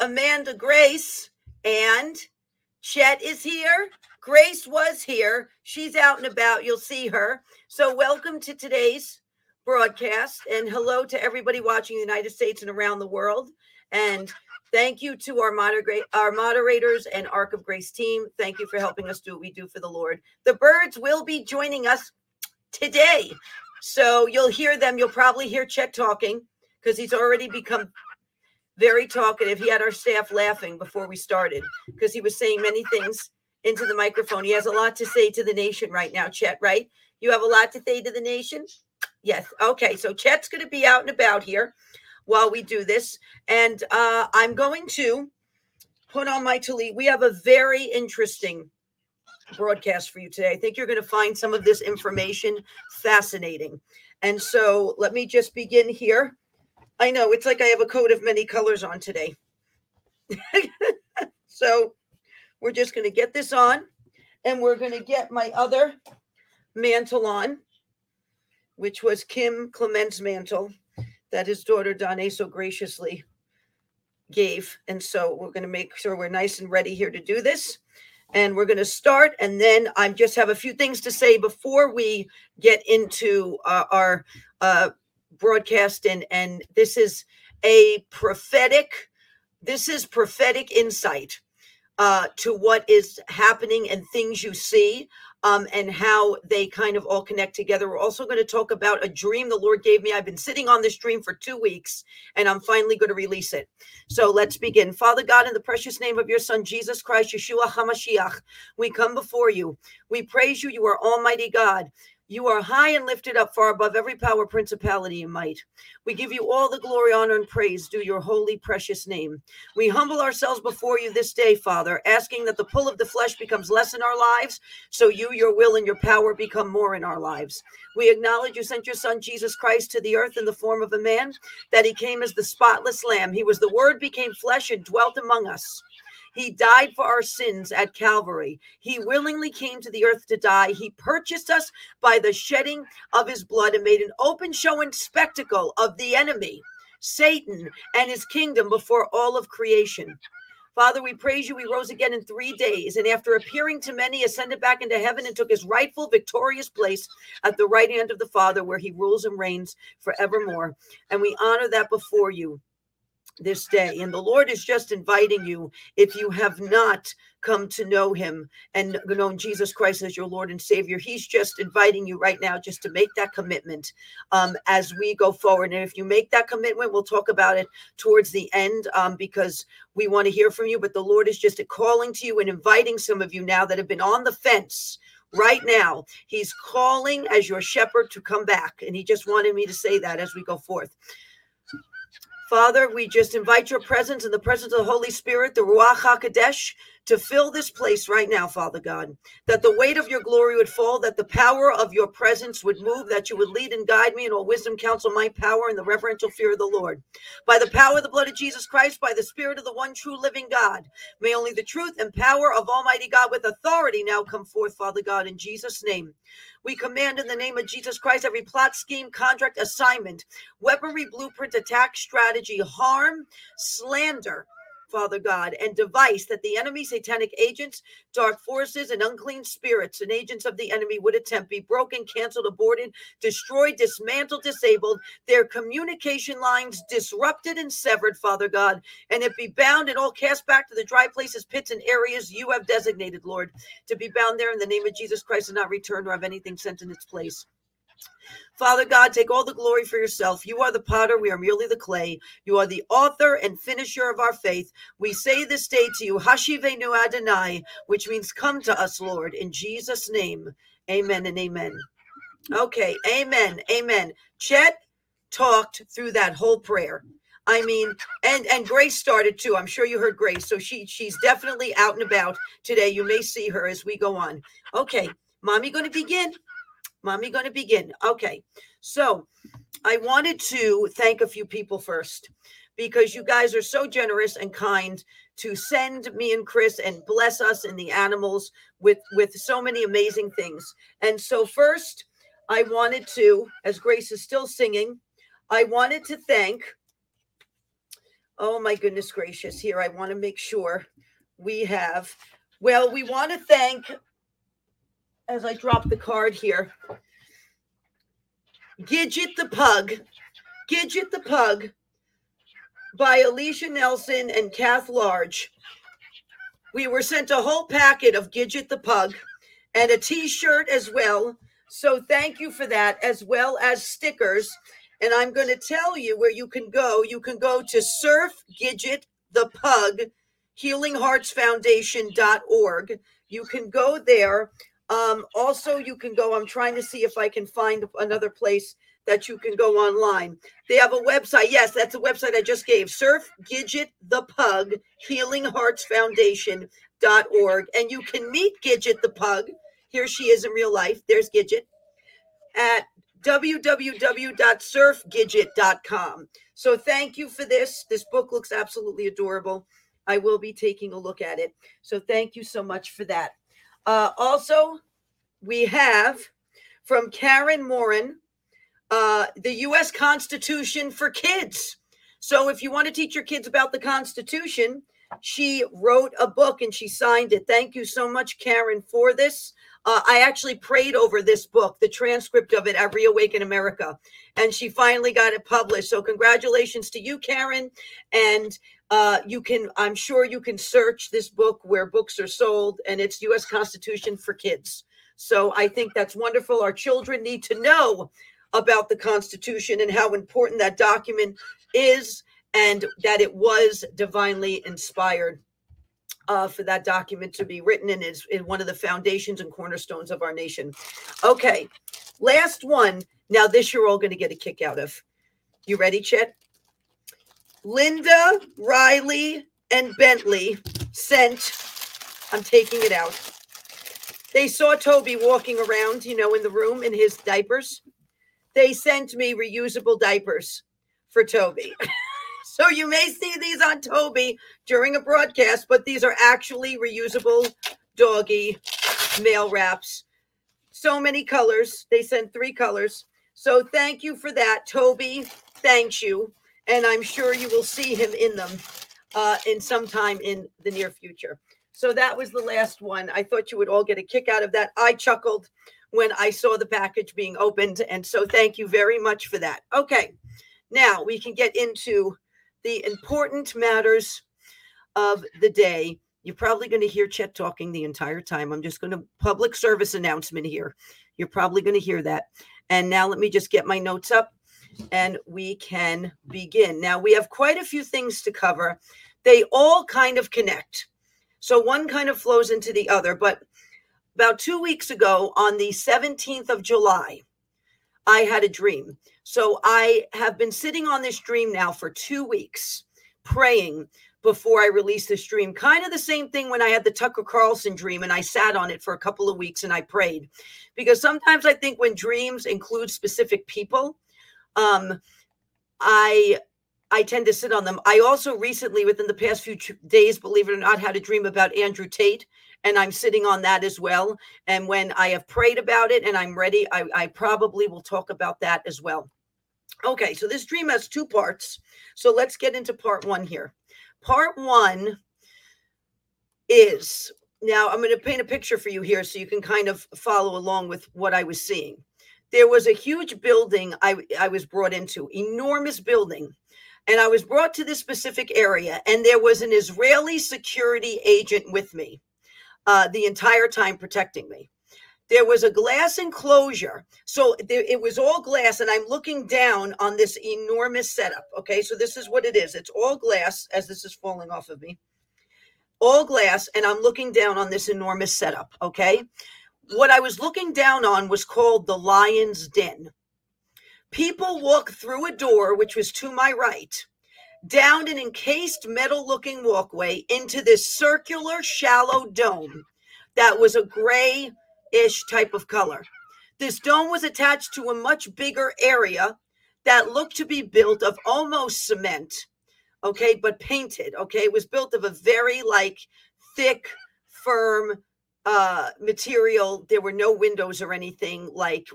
Amanda Grace and Chet is here. Grace was here. She's out and about. You'll see her. So, welcome to today's broadcast and hello to everybody watching the United States and around the world. And thank you to our moderate our moderators and Ark of Grace team. Thank you for helping us do what we do for the Lord. The birds will be joining us today. So you'll hear them. You'll probably hear Chet talking because he's already become very talkative. He had our staff laughing before we started because he was saying many things into the microphone. He has a lot to say to the nation right now, Chet, right? You have a lot to say to the nation? Yes. Okay. So Chet's going to be out and about here while we do this. And uh, I'm going to put on my Tali. We have a very interesting broadcast for you today. I think you're going to find some of this information fascinating. And so let me just begin here. I know it's like I have a coat of many colors on today. so we're just going to get this on and we're going to get my other mantle on, which was Kim Clement's mantle that his daughter Donna so graciously gave. And so we're going to make sure we're nice and ready here to do this. And we're going to start. And then I just have a few things to say before we get into uh, our uh, broadcast and and this is a prophetic this is prophetic insight uh, to what is happening and things you see um, and how they kind of all connect together. We're also going to talk about a dream the Lord gave me. I've been sitting on this dream for two weeks and I'm finally going to release it. So let's begin. Father God, in the precious name of your Son, Jesus Christ, Yeshua HaMashiach, we come before you. We praise you. You are Almighty God. You are high and lifted up far above every power, principality, and might. We give you all the glory, honor, and praise due your holy, precious name. We humble ourselves before you this day, Father, asking that the pull of the flesh becomes less in our lives, so you, your will, and your power become more in our lives. We acknowledge you sent your Son, Jesus Christ, to the earth in the form of a man, that he came as the spotless lamb. He was the Word, became flesh, and dwelt among us. He died for our sins at Calvary. He willingly came to the earth to die. He purchased us by the shedding of his blood and made an open show and spectacle of the enemy, Satan, and his kingdom before all of creation. Father, we praise you. We rose again in three days, and after appearing to many, ascended back into heaven and took his rightful, victorious place at the right hand of the Father, where he rules and reigns forevermore. And we honor that before you this day. And the Lord is just inviting you, if you have not come to know him and known Jesus Christ as your Lord and Savior, he's just inviting you right now just to make that commitment um, as we go forward. And if you make that commitment, we'll talk about it towards the end um, because we want to hear from you. But the Lord is just calling to you and inviting some of you now that have been on the fence right now. He's calling as your shepherd to come back. And he just wanted me to say that as we go forth. Father, we just invite your presence in the presence of the Holy Spirit, the Ruach HaKodesh, to fill this place right now, Father God, that the weight of your glory would fall, that the power of your presence would move, that you would lead and guide me in all wisdom, counsel, my power, and the reverential fear of the Lord. By the power of the blood of Jesus Christ, by the Spirit of the one true living God, may only the truth and power of Almighty God with authority now come forth, Father God, in Jesus' name. We command in the name of Jesus Christ every plot, scheme, contract, assignment, weaponry, blueprint, attack, strategy, harm, slander, Father God, and device that the enemy, satanic agents, dark forces, and unclean spirits and agents of the enemy would attempt be broken, canceled, aborted, destroyed, dismantled, disabled, their communication lines disrupted and severed, Father God, and it be bound and all cast back to the dry places, pits, and areas you have designated, Lord, to be bound there in the name of Jesus Christ and not return or have anything sent in its place. Father God, take all the glory for yourself. You are the potter, we are merely the clay. You are the author and finisher of our faith. We say this day to you, Hashivenu Adonai, which means come to us, Lord, in Jesus' name. Amen and amen. Okay, amen, amen. Chet talked through that whole prayer. I mean, and and Grace started too. I'm sure you heard Grace. So she she's definitely out and about today. You may see her as we go on. Okay, mommy going to begin. Mommy going to begin. Okay. So I wanted to thank a few people first because you guys are so generous and kind to send me and Chris and bless us and the animals with with so many amazing things. And so first I wanted to as Grace is still singing, I wanted to thank Oh my goodness gracious. Here, I want to make sure we have. Well, we want to thank, as I drop the card here, Gidget the Pug. Gidget the Pug by Alicia Nelson and Kath Large. We were sent a whole packet of Gidget the Pug and a t shirt as well. So thank you for that, as well as stickers. And I'm going to tell you where you can go. You can go to Surf Gidget the Pug, healingheartsfoundation.org. You can go there. Um, also, you can go. I'm trying to see if I can find another place that you can go online. They have a website. Yes, that's a website I just gave. Surf Gidget the Pug, healingheartsfoundation.org. And you can meet Gidget the Pug. Here she is in real life. There's Gidget at www.surfgidget.com. So thank you for this. This book looks absolutely adorable. I will be taking a look at it. So thank you so much for that. Uh, also, we have from Karen Morin, uh, the U.S. Constitution for Kids. So if you want to teach your kids about the Constitution, she wrote a book and she signed it. Thank you so much, Karen, for this. Uh, I actually prayed over this book, the transcript of it at Reawaken America, and she finally got it published. So, congratulations to you, Karen. And uh, you can, I'm sure you can search this book where books are sold, and it's U.S. Constitution for Kids. So, I think that's wonderful. Our children need to know about the Constitution and how important that document is, and that it was divinely inspired uh, for that document to be written and is in one of the foundations and cornerstones of our nation. Okay, last one. Now, this you're all going to get a kick out of. You ready, Chet? Linda, Riley, and Bentley sent, I'm taking it out. They saw Toby walking around, you know, in the room in his diapers. They sent me reusable diapers for Toby. So you may see these on Toby during a broadcast, but these are actually reusable doggy male wraps. So many colors. They sent three colors. So thank you for that, Toby. Thanks you. And I'm sure you will see him in them uh, in some time in the near future. So that was the last one. I thought you would all get a kick out of that. I chuckled when I saw the package being opened. And so thank you very much for that. Okay. Now we can get into the important matters of the day. You're probably going to hear Chet talking the entire time. I'm just going to public service announcement here. You're probably going to hear that. And now let me just get my notes up and we can begin. Now we have quite a few things to cover. They all kind of connect. So one kind of flows into the other, but about 2 weeks ago on the 17th of July, I had a dream. So I have been sitting on this dream now for two weeks, praying before I release this dream. Kind of the same thing when I had the Tucker Carlson dream and I sat on it for a couple of weeks and I prayed. Because sometimes I think when dreams include specific people, um, I I tend to sit on them. I also recently, within the past few days, believe it or not, had a dream about Andrew Tate and I'm sitting on that as well. And when I have prayed about it and I'm ready, I, I probably will talk about that as well. Okay, so this dream has two parts. So let's get into part one here. Part one is now I'm going to paint a picture for you here so you can kind of follow along with what I was seeing. There was a huge building I, I was brought into, enormous building. And I was brought to this specific area, and there was an Israeli security agent with me uh, the entire time protecting me. There was a glass enclosure. So there, it was all glass, and I'm looking down on this enormous setup. Okay, so this is what it is it's all glass as this is falling off of me. All glass, and I'm looking down on this enormous setup. Okay, what I was looking down on was called the Lion's Den. People walk through a door, which was to my right, down an encased metal looking walkway into this circular shallow dome that was a gray ish type of color. This dome was attached to a much bigger area that looked to be built of almost cement, okay, but painted, okay. It was built of a very like thick, firm uh material. There were no windows or anything like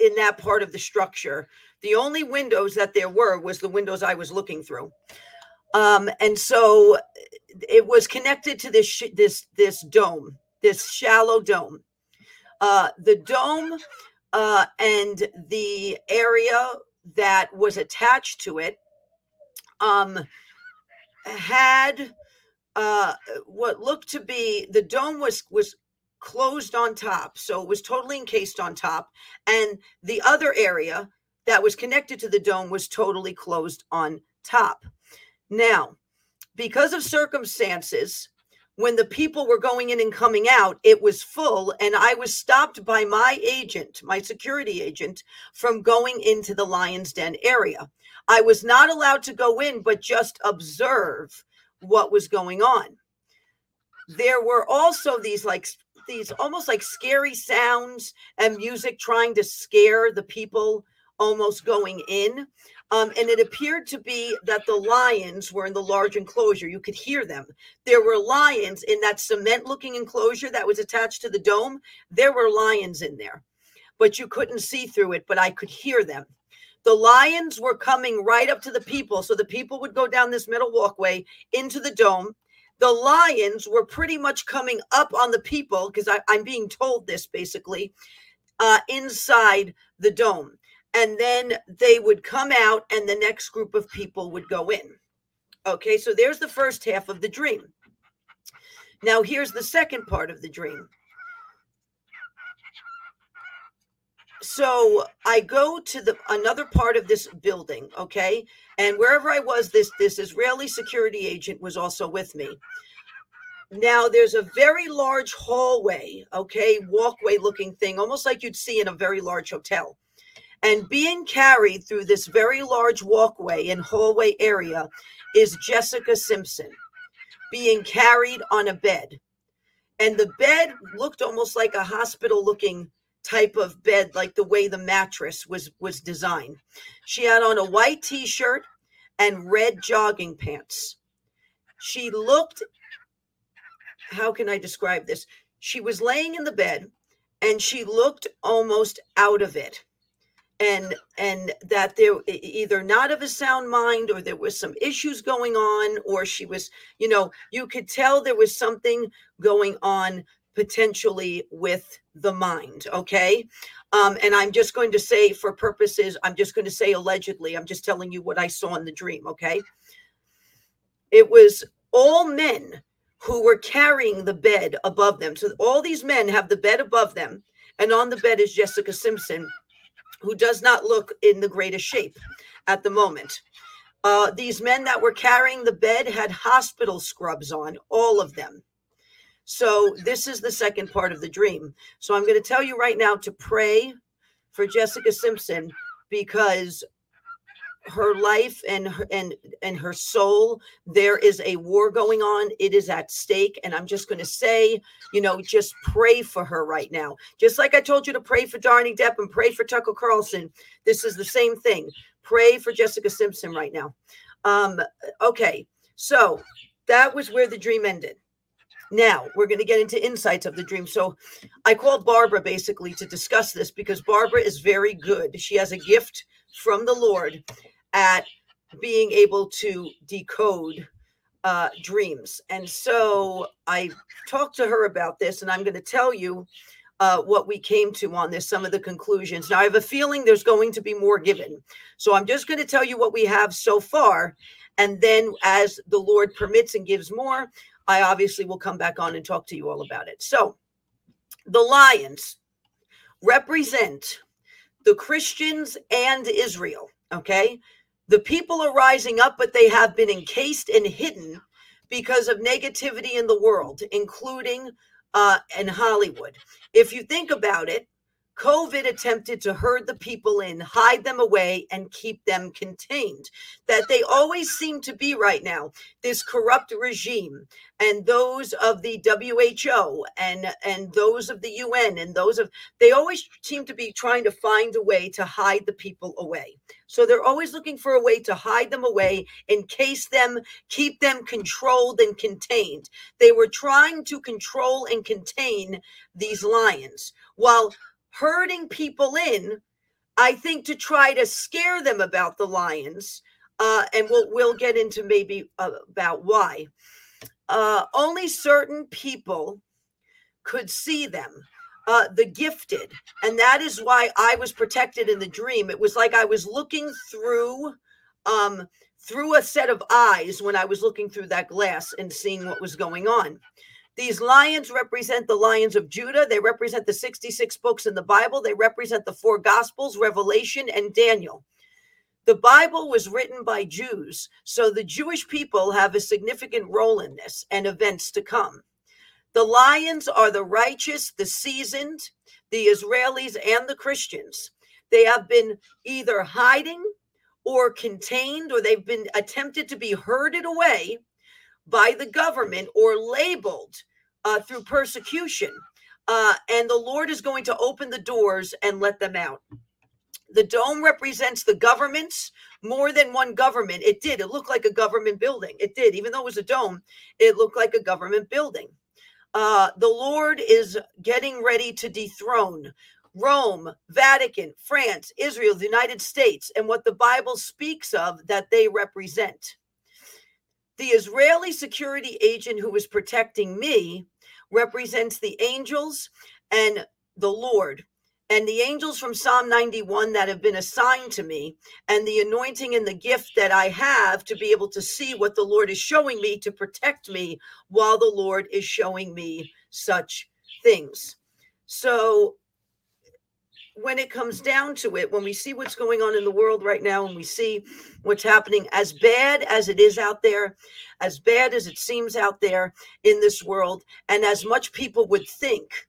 in that part of the structure. The only windows that there were was the windows I was looking through. Um, and so it was connected to this sh- this this dome, this shallow dome. Uh, the dome uh, and the area that was attached to it um, had uh, what looked to be the dome was was closed on top, so it was totally encased on top, and the other area that was connected to the dome was totally closed on top. Now, because of circumstances, when the people were going in and coming out, it was full, and I was stopped by my agent, my security agent, from going into the lion's den area. I was not allowed to go in, but just observe what was going on. There were also these like these almost like scary sounds and music trying to scare the people almost going in. Um, and it appeared to be that the lions were in the large enclosure. You could hear them. There were lions in that cement looking enclosure that was attached to the dome. There were lions in there, but you couldn't see through it, but I could hear them. The lions were coming right up to the people. So the people would go down this middle walkway into the dome. The lions were pretty much coming up on the people because I'm being told this basically uh, inside the dome and then they would come out and the next group of people would go in okay so there's the first half of the dream now here's the second part of the dream so i go to the another part of this building okay? And wherever i was this this israeli security agent was also with me. Now there's a very large hallway okay? Walkway looking thing almost like you'd see in a very large hotel. And being carried through this very large walkway and hallway area is Jessica Simpson being carried on a bed. And the bed looked almost like a hospital looking type of bed like the way the mattress was was designed. She had on a white t-shirt and red jogging pants. She looked how can I describe this? She was laying in the bed and she looked almost out of it and and that there either not of a sound mind or there was some issues going on or she was you know you could tell there was something going on potentially with the mind okay um, and i'm just going to say for purposes i'm just going to say allegedly i'm just telling you what i saw in the dream okay it was all men who were carrying the bed above them so all these men have the bed above them and on the bed is jessica simpson who does not look in the greatest shape at the moment. Uh, these men that were carrying the bed had hospital scrubs on, all of them. So, this is the second part of the dream. So, I'm going to tell you right now to pray for Jessica Simpson because her life and and and her soul there is a war going on. It is at stake. And i'm just going to say you know just pray for her right now. Just like i told you to pray for Johnny Depp and pray for Tucker Carlson this is the same thing. Pray for Jessica Simpson right now. Um okay. So that was where the dream ended now we're going to get into insights of the dream. So I called Barbara basically to discuss this because Barbara is very good. She has a gift from the Lord at being able to decode uh, dreams. And so I talked to her about this, and I'm going to tell you uh, what we came to on this, some of the conclusions. Now, I have a feeling there's going to be more given. So I'm just going to tell you what we have so far. And then, as the Lord permits and gives more, I obviously will come back on and talk to you all about it. So, the lions represent the Christians and Israel. Okay. The people are rising up, but they have been encased and hidden because of negativity in the world, including uh, in Hollywood. If you think about it, COVID attempted to herd the people in, hide them away, and keep them contained. That they always seem to be right now, this corrupt regime and those of the WHO and, and those of the UN and those of, they always seem to be trying to find a way to hide the people away. So they're always looking for a way to hide them away, encase them, keep them controlled and contained. They were trying to control and contain these lions while herding people in I think to try to scare them about the lions, uh, and we'll we'll get into maybe uh, about why. Uh, only certain people could see them, uh, the gifted, and that is why I was protected in the dream. It was like I was looking through, um, through a set of eyes when I was looking through that glass and seeing what was going on. These lions represent the lions of Judah. They represent the 66 books in the Bible. They represent the four Gospels, Revelation, and Daniel. The Bible was written by Jews, so the Jewish people have a significant role in this and events to come. The lions are the righteous, the seasoned, the Israelis, and the Christians. They have been either hiding or contained, or they've been attempted to be herded away by the government or labeled uh, through persecution. Uh, and the Lord is going to open the doors and let them out. The dome represents the governments, more than one government. It did. It looked like a government building. It did. Even though it was a dome, it looked like a government building. Uh, the Lord is getting ready to dethrone Rome, Vatican, France, Israel, the United States, and what the Bible speaks of that they represent. The Israeli security agent who was protecting me represents the angels and the Lord. And the angels from Psalm 91 that have been assigned to me, and the anointing and the gift that I have to be able to see what the Lord is showing me to protect me while the Lord is showing me such things. So when it comes down to it, when we see what's going on in the world right now and we see what's happening, as bad as it is out there, as bad as it seems out there in this world, and as much people would think,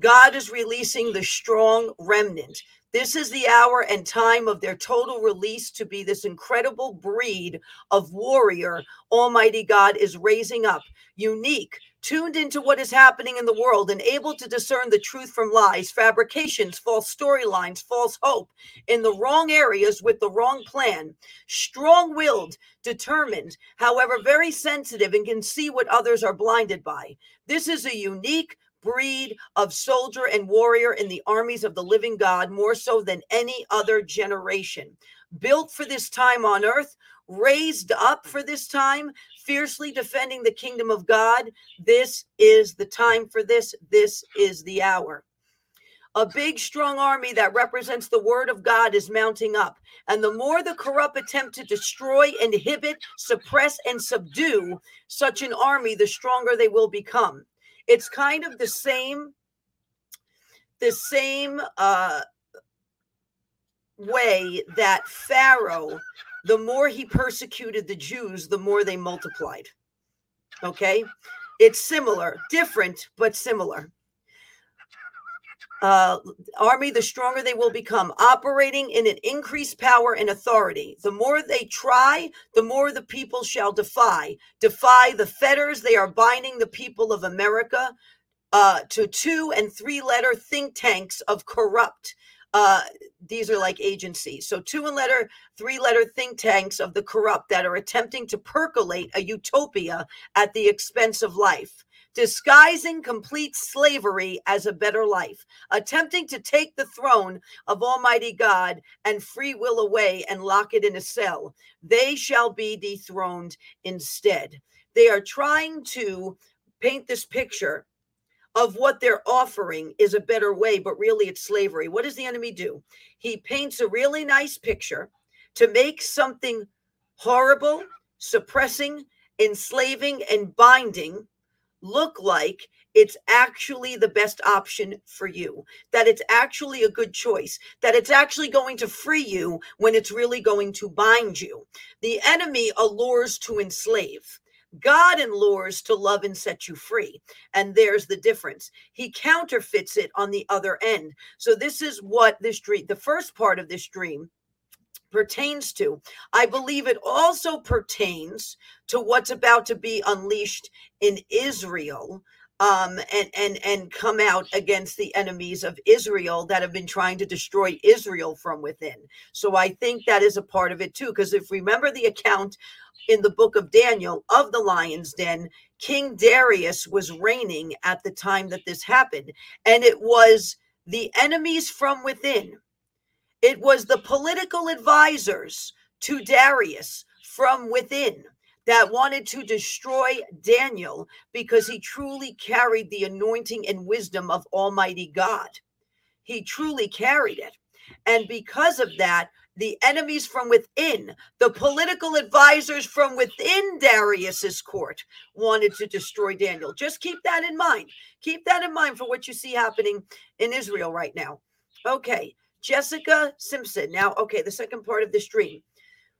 God is releasing the strong remnant. This is the hour and time of their total release to be this incredible breed of warrior Almighty God is raising up, unique, tuned into what is happening in the world and able to discern the truth from lies, fabrications, false storylines, false hope in the wrong areas with the wrong plan, strong willed, determined, however, very sensitive and can see what others are blinded by. This is a unique breed of soldier and warrior in the armies of the living God, more so than any other generation. Built for this time on earth, raised up for this time, fiercely defending the kingdom of God. This is the time for this. This is the hour. A big, strong army that represents the word of God is mounting up. And the more the corrupt attempt to destroy, inhibit, suppress, and subdue such an army, the stronger they will become. It's kind of the same, the same uh, way that Pharaoh the more he persecuted the Jews, the more they multiplied. Okay? It's similar, different, but similar. Uh, army, the stronger they will become, operating in an increased power and authority. The more they try, the more the people shall defy. Defy the fetters they are binding the people of America uh, to two and three letter think tanks of corrupt uh, these are like agencies. So two and letter, three letter think tanks of the corrupt that are attempting to percolate a utopia at the expense of life, disguising complete slavery as a better life, attempting to take the throne of Almighty God and free will away and lock it in a cell. They shall be dethroned instead. They are trying to paint this picture of what they're offering is a better way, but really it's slavery. What does the enemy do? He paints a really nice picture to make something horrible, suppressing, enslaving, and binding look like it's actually the best option for you, that it's actually a good choice, that it's actually going to free you when it's really going to bind you. The enemy allures to enslave. God allures to love and set you free. And there's the difference. He counterfeits it on the other end. So, this is what this dream, the first part of this dream, pertains to. I believe it also pertains to what's about to be unleashed in Israel um, and and and come out against the enemies of Israel that have been trying to destroy Israel from within. So I think that is a part of it too. Because if remember the account in the book of Daniel of the lion's den, King Darius was reigning at the time that this happened, and it was the enemies from within. It was the political advisors to Darius from within that wanted to destroy Daniel because he truly carried the anointing and wisdom of Almighty God. He truly carried it. And because of that, the enemies from within, the political advisors from within Darius's court wanted to destroy Daniel. Just keep that in mind. Keep that in mind for what you see happening in Israel right now. Okay, Jessica Simpson. Now, okay, the second part of this dream.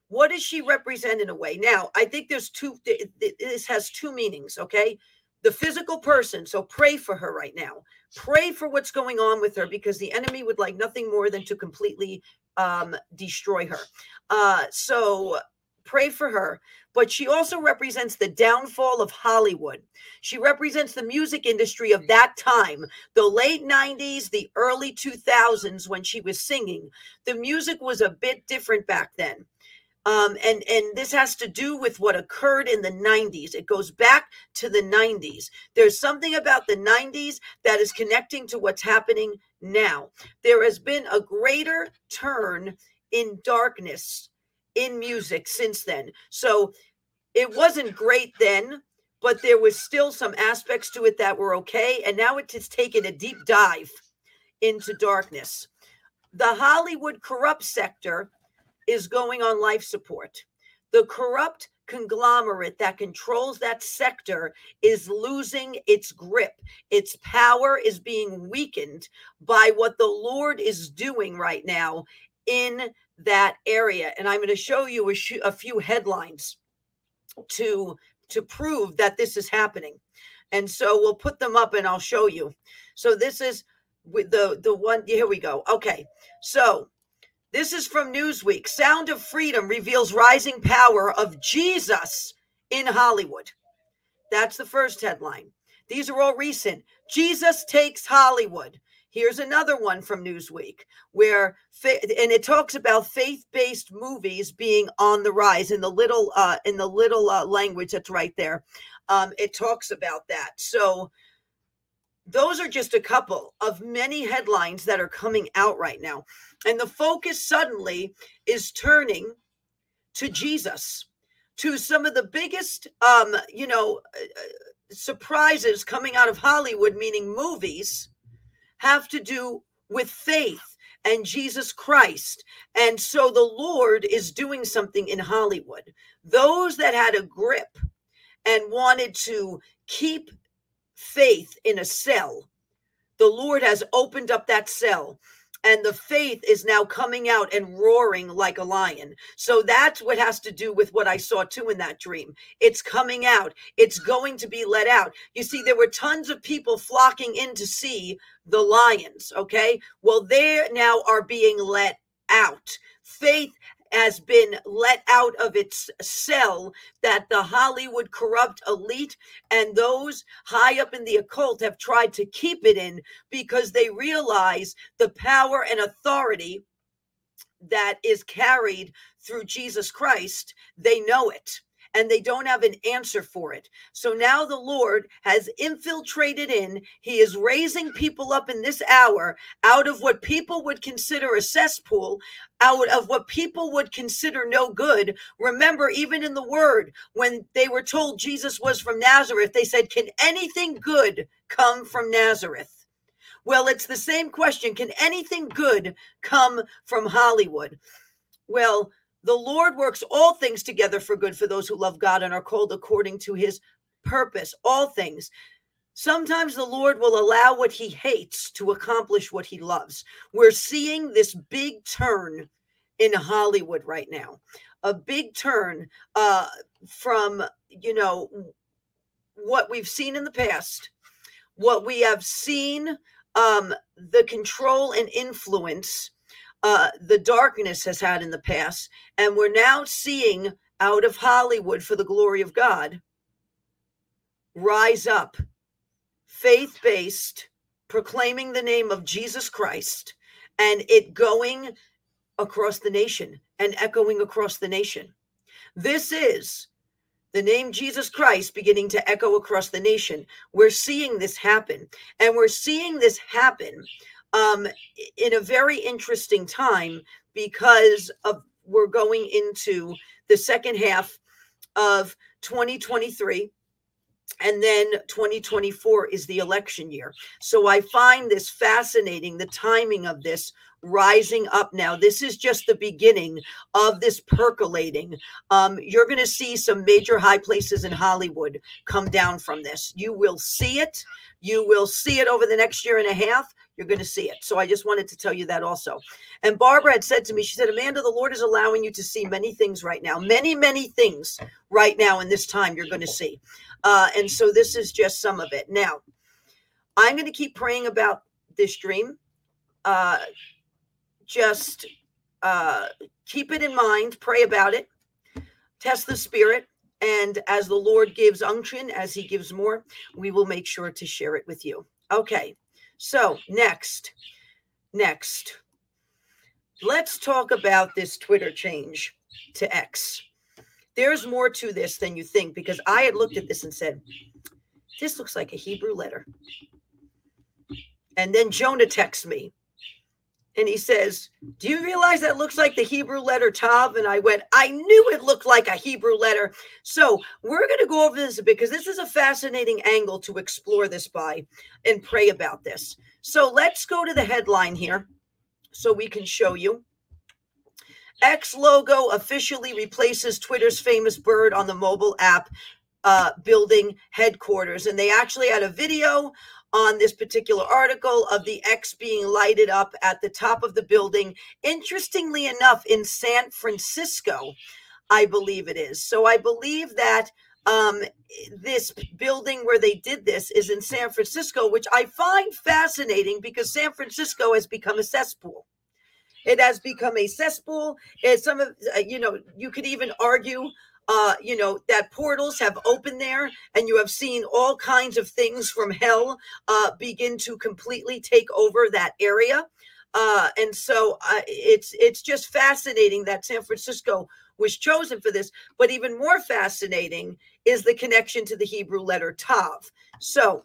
What does she represent in a way? Now, I think there's two, this has two meanings, okay? The physical person. So pray for her right now. Pray for what's going on with her because the enemy would like nothing more than to completely um, destroy her. Uh, so pray for her. But she also represents the downfall of Hollywood. She represents the music industry of that time, the late 90s, the early 2000s, when she was singing. The music was a bit different back then. Um, and and this has to do with what occurred in the 90s it goes back to the 90s there's something about the 90s that is connecting to what's happening now there has been a greater turn in darkness in music since then so it wasn't great then but there was still some aspects to it that were okay and now it has taken a deep dive into darkness the hollywood corrupt sector is going on life support. The corrupt conglomerate that controls that sector is losing its grip. Its power is being weakened by what the Lord is doing right now in that area. And I'm going to show you a, sh- a few headlines to to prove that this is happening. And so we'll put them up and I'll show you. So this is with the the one here we go. Okay. So this is from Newsweek. Sound of Freedom reveals rising power of Jesus in Hollywood. That's the first headline. These are all recent. Jesus takes Hollywood. Here's another one from Newsweek where and it talks about faith-based movies being on the rise in the little uh in the little uh, language that's right there. Um it talks about that. So those are just a couple of many headlines that are coming out right now. And the focus suddenly is turning to Jesus, to some of the biggest, um, you know, uh, uh, surprises coming out of Hollywood, meaning movies, have to do with faith and Jesus Christ. And so the Lord is doing something in Hollywood. Those that had a grip and wanted to keep faith in a cell. The Lord has opened up that cell and the faith is now coming out and roaring like a lion. So that's what has to do with what I saw too in that dream. It's coming out, it's going to be let out. You see, there were tons of people flocking in to see the lions. Okay. Well, they now are being let out. Faith has been let out of its cell that the Hollywood corrupt elite and those high up in the occult have tried to keep it in because they realize the power and authority that is carried through Jesus Christ. They know it and they don't have an answer for it. So now the Lord has infiltrated in. He is raising people up in this hour out of what people would consider a cesspool, out of what people would consider no good. Remember, even in the word, when they were told Jesus was from Nazareth, they said, Can anything good come from Nazareth? Well, it's the same question. Can anything good come from Hollywood? Well, the Lord works all things together for good for those who love God and are called according to his purpose. All things. Sometimes the Lord will allow what he hates to accomplish what he loves. We're seeing this big turn in Hollywood right now. A big turn uh, from, you know, what we've seen in the past, what we have seen, um, the control and influence uh, the darkness has had in the past. And we're now seeing out of Hollywood for the glory of God rise up, faith based, proclaiming the name of Jesus Christ, and it going across the nation and echoing across the nation. This is the name Jesus Christ beginning to echo across the nation. We're seeing this happen, and we're seeing this happen um, in a very interesting time because of we're going into the second half of 2023 and then 2024 is the election year. So I find this fascinating the timing of this rising up now. This is just the beginning of this percolating. Um, you're going to see some major high places in Hollywood come down from this. You will see it. You will see it over the next year and a half. You're going to see it. So I just wanted to tell you that also. And Barbara had said to me, she said, Amanda, the Lord is allowing you to see many things right now, many, many things right now in this time you're going to see. Uh, and so this is just some of it. Now, I'm going to keep praying about this dream. Uh, just uh, keep it in mind, pray about it, test the spirit. And as the Lord gives unction, as He gives more, we will make sure to share it with you. Okay. So, next, next, let's talk about this Twitter change to X. There's more to this than you think because I had looked at this and said, this looks like a Hebrew letter. And then Jonah texts me and he says, Do you realize that looks like the Hebrew letter Tav? And I went, I knew it looked like a Hebrew letter. So we're going to go over this because this is a fascinating angle to explore this by and pray about this. So let's go to the headline here so we can show you. X logo officially replaces Twitter's famous bird on the mobile app uh, building headquarters. And they actually had a video on this particular article of the X being lighted up at the top of the building. Interestingly enough, in San Francisco, I believe it is. So I believe that um, this building where they did this is in San Francisco, which I find fascinating because San Francisco has become a cesspool. It has become a cesspool. And some of uh, you know you could even argue uh, you know, that portals have opened there and you have seen all kinds of things from hell uh, begin to completely take over that area. Uh, and so uh, it's it's just fascinating that San Francisco was chosen for this. But even more fascinating is the connection to the Hebrew letter Tav. So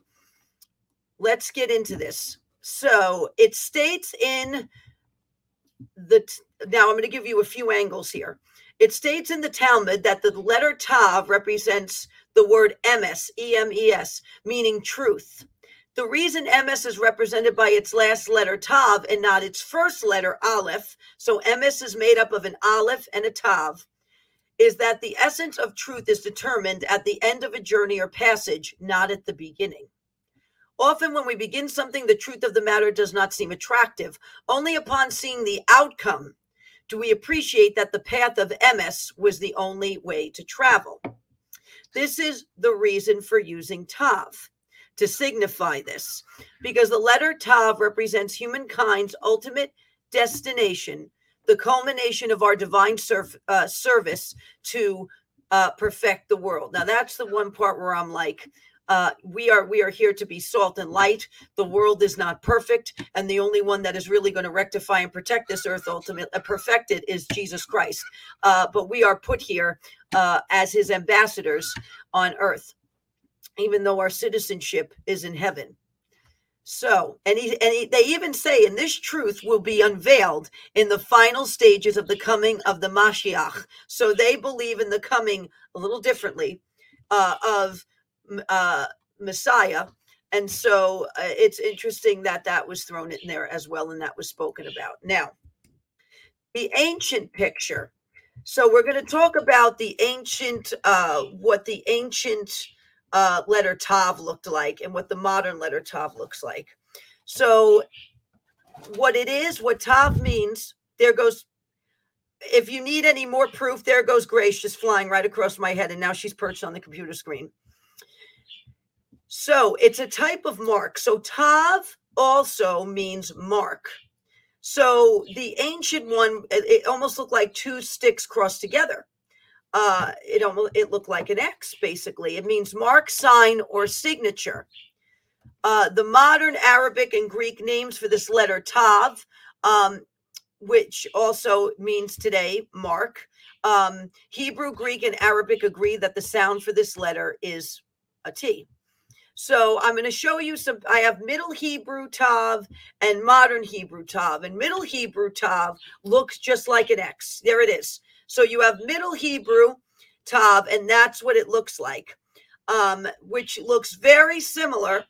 let's get into this. So it states in the now I'm going to give you a few angles here. It states in the Talmud that the letter Tav represents the word emes, E M E S, meaning truth. The reason emes is represented by its last letter Tav and not its first letter Aleph, so emes is made up of an Aleph and a Tav, is that the essence of truth is determined at the end of a journey or passage, not at the beginning. Often, when we begin something, the truth of the matter does not seem attractive. Only upon seeing the outcome do we appreciate that the path of emes was the only way to travel. This is the reason for using Tav to signify this, because the letter Tav represents humankind's ultimate destination, the culmination of our divine serv- uh, service to uh, perfect the world. Now, that's the one part where I'm like, uh, we are we are here to be salt and light. The world is not perfect, and the only one that is really going to rectify and protect this earth, ultimately uh, perfect it, is Jesus Christ. Uh, but we are put here uh, as His ambassadors on earth, even though our citizenship is in heaven. So, and he, and he, they even say, and this truth will be unveiled in the final stages of the coming of the Mashiach. So they believe in the coming a little differently uh, of uh, Messiah. And so uh, it's interesting that that was thrown in there as well, and that was spoken about. Now, the ancient picture. So we're going to talk about the ancient, uh, what the ancient uh, letter Tav looked like, and what the modern letter Tav looks like. So, what it is, what Tav means, there goes. If you need any more proof, there goes Grace just flying right across my head, and now she's perched on the computer screen. So it's a type of mark. So Tav also means mark. So the ancient one, it, almost looked like two sticks crossed together. Uh, it almost it looked like an X basically. It means mark, sign, or signature. Uh, the modern Arabic and Greek names for this letter Tav, um, which also means today mark. Um, Hebrew, Greek, and Arabic agree that the sound for this letter is a T. So I'm going to show you some. I have Middle Hebrew Tav and Modern Hebrew Tav. And Middle Hebrew Tav looks just like an X. There it is. So you have Middle Hebrew Tav, and that's what it looks like, um, which looks very similar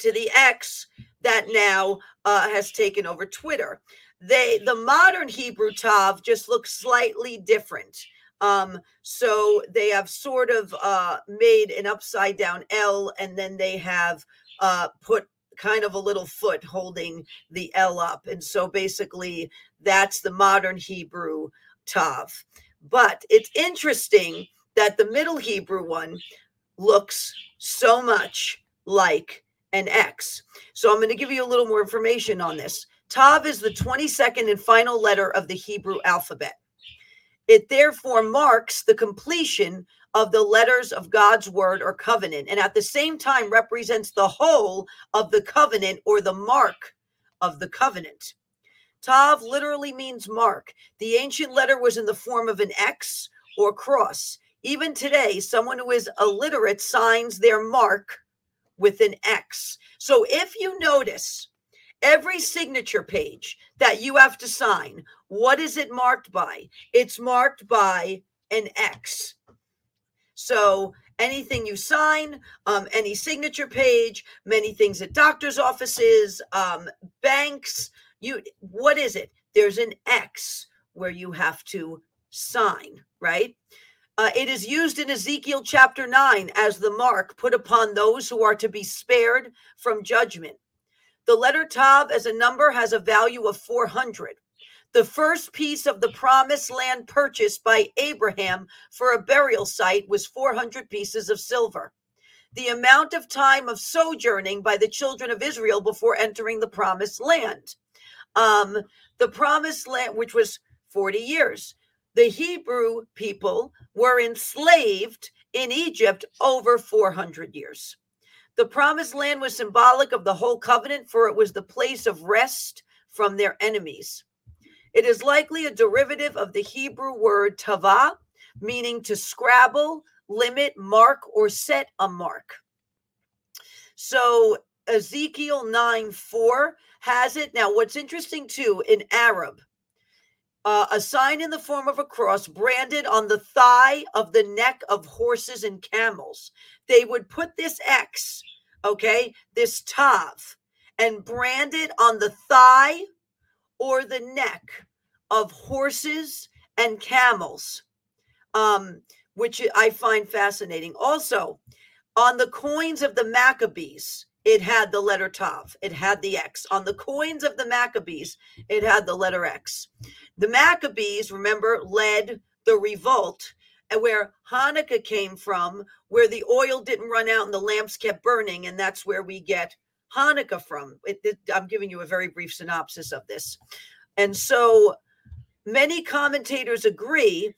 to the X that now uh, has taken over Twitter. They the modern Hebrew Tav just looks slightly different. Um, so they have sort of uh, made an upside down L, and then they have uh, put kind of a little foot holding the L up. And so basically, that's the modern Hebrew Tav. But it's interesting that the Middle Hebrew one looks so much like an X. So I'm going to give you a little more information on this. Tav is the 22nd and final letter of the Hebrew alphabet. It therefore marks the completion of the letters of God's word or covenant, and at the same time represents the whole of the covenant or the mark of the covenant. Tav literally means mark. The ancient letter was in the form of an X or cross. Even today, someone who is illiterate signs their mark with an X. So if you notice, every signature page that you have to sign, what is it marked by? It's marked by an X. So anything you sign, um, any signature page, many things at doctor's offices, um, banks, you what is it? There's an X where you have to sign, right? Uh, it is used in Ezekiel chapter 9 as the mark put upon those who are to be spared from judgment. The letter Tav as a number has a value of 400. The first piece of the promised land purchased by Abraham for a burial site was 400 pieces of silver. The amount of time of sojourning by the children of Israel before entering the promised land. Um, the promised land, which was 40 years. The Hebrew people were enslaved in Egypt over 400 years. The promised land was symbolic of the whole covenant, for it was the place of rest from their enemies. It is likely a derivative of the Hebrew word tava, meaning to scrabble, limit, mark, or set a mark. So Ezekiel 9 4 has it. Now, what's interesting too in Arab, uh, a sign in the form of a cross branded on the thigh of the neck of horses and camels. They would put this X, okay, this Tav, and brand it on the thigh or the neck of horses and camels, um, which I find fascinating. Also, on the coins of the Maccabees, it had the letter Tav. It had the X. On the coins of the Maccabees, it had the letter X. The Maccabees, remember, led the revolt where Hanukkah came from, where the oil didn't run out and the lamps kept burning. And that's where we get Hanukkah from. It, it, I'm giving you a very brief synopsis of this. And so many commentators agree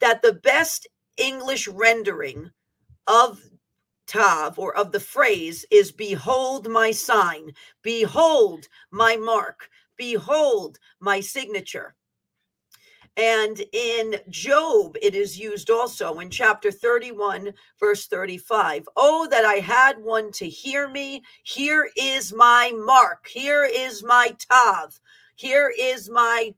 that the best English rendering of tav or of the phrase is behold my sign, behold my mark, behold my signature. And in Job, it is used also in chapter 31, verse 35. Oh, that I had one to hear me. Here is my mark. Here is my tav. Here is my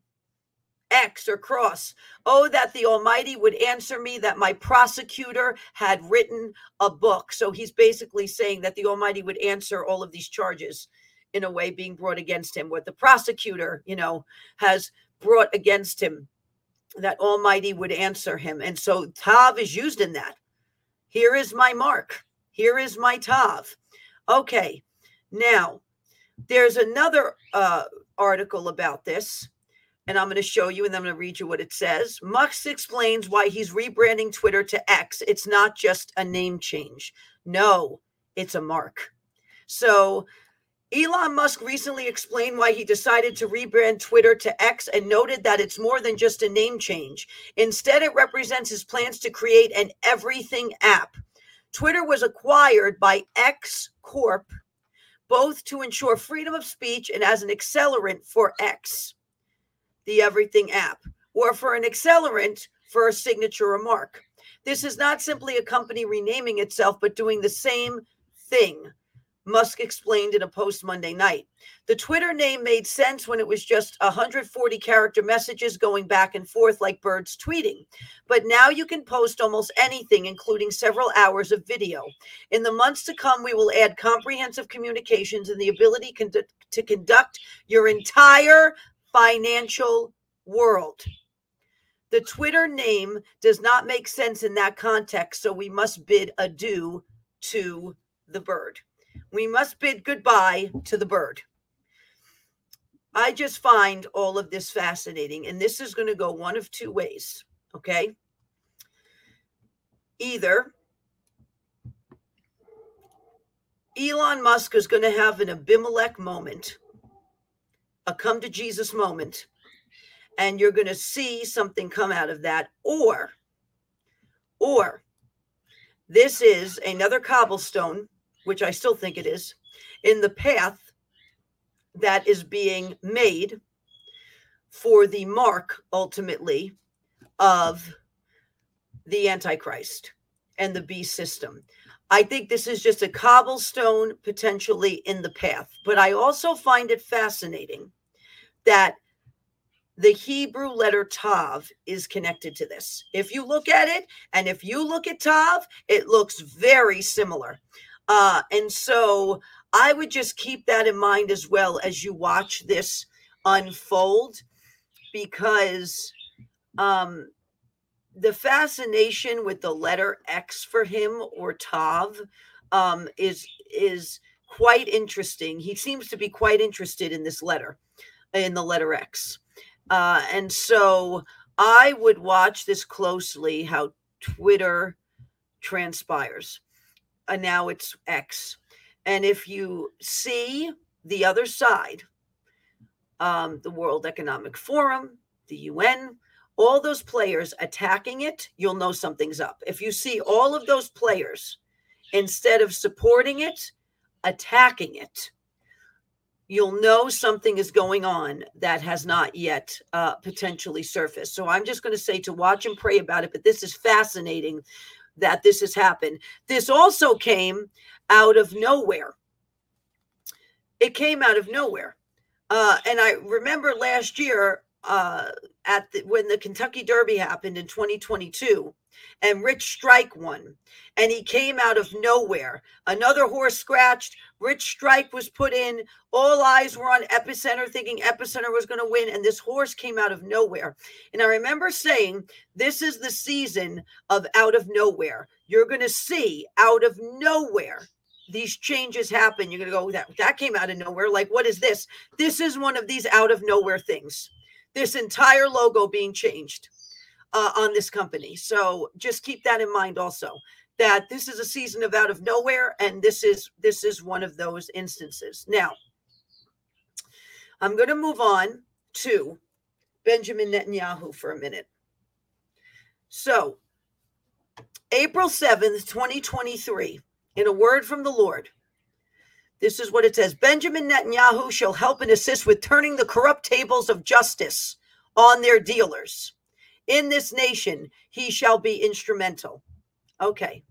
X or cross. Oh, that the Almighty would answer me that my prosecutor had written a book. So he's basically saying that the Almighty would answer all of these charges in a way being brought against him, what the prosecutor, you know, has brought against him, that Almighty would answer him. And so Tav is used in that. Here is my mark. Here is my Tav. Okay. Now, there's another uh, article about this and I'm going to show you and I'm going to read you what it says. Musk explains why he's rebranding Twitter to X. It's not just a name change. No, it's a mark. So Elon Musk recently explained why he decided to rebrand Twitter to X and noted that it's more than just a name change. Instead, it represents his plans to create an everything app. Twitter was acquired by X Corp, both to ensure freedom of speech and as an accelerant for X the Everything app, or for an accelerant for a signature remark. This is not simply a company renaming itself, but doing the same thing. Musk explained in a post Monday night. The Twitter name made sense when it was just 140 character messages going back and forth like birds tweeting. But now you can post almost anything, including several hours of video. In the months to come, we will add comprehensive communications and the ability con- to conduct your entire financial world. The Twitter name does not make sense in that context, so we must bid adieu to the bird. We must bid goodbye to the bird. I just find all of this fascinating, and this is going to go one of two ways. Okay. Either Elon Musk is going to have an Abimelech moment, a come to Jesus moment, and you're going to see something come out of that, or, or this is another cobblestone which I still think it is, in the path that is being made for the mark ultimately of the Antichrist and the beast system. I think this is just a cobblestone potentially in the path, but I also find it fascinating that the Hebrew letter Tav is connected to this. If you look at it, and if you look at Tav, it looks very similar. Uh, and so I would just keep that in mind as well as you watch this unfold because um, the fascination with the letter X for him or Tav um, is is quite interesting. He seems to be quite interested in this letter, in the letter X. Uh, and so I would watch this closely how Twitter transpires and now it's X. And if you see the other side, um, the World Economic Forum, the UN, all those players attacking it, you'll know something's up. If you see all of those players, instead of supporting it, attacking it, you'll know something is going on that has not yet uh, potentially surfaced. So I'm just going to say to watch and pray about it. But this is fascinating that this has happened. This also came out of nowhere. It came out of nowhere. Uh, and I remember last year uh, at the, when the Kentucky Derby happened in 2022, and Rich Strike won, and he came out of nowhere. Another horse scratched. Rich Strike was put in. All eyes were on Epicenter, thinking Epicenter was going to win, and this horse came out of nowhere. And I remember saying, "This is the season of out of nowhere. You're going to see out of nowhere." These changes happen. You're going to go, that, that came out of nowhere. Like, what is this? This is one of these out of nowhere things this entire logo being changed uh, on this company. So just keep that in mind also that this is a season of out of nowhere and this is this is one of those instances. Now, I'm going to move on to Benjamin Netanyahu for a minute. So, April 7th, 2023, in a word from the Lord, this is what it says Benjamin Netanyahu shall help and assist with turning the corrupt tables of justice on their dealers. In this nation, he shall be instrumental. Okay.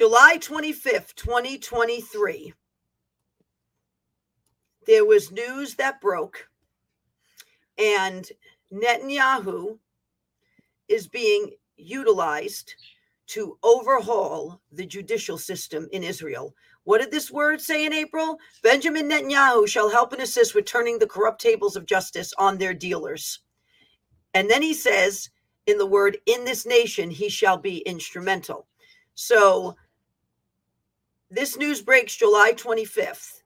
July 25th, 2023, there was news that broke, and Netanyahu is being utilized to overhaul the judicial system in Israel what did this word say in April? Benjamin Netanyahu shall help and assist with turning the corrupt tables of justice on their dealers. And then he says in the word, in this nation, he shall be instrumental. So this news breaks July 25th.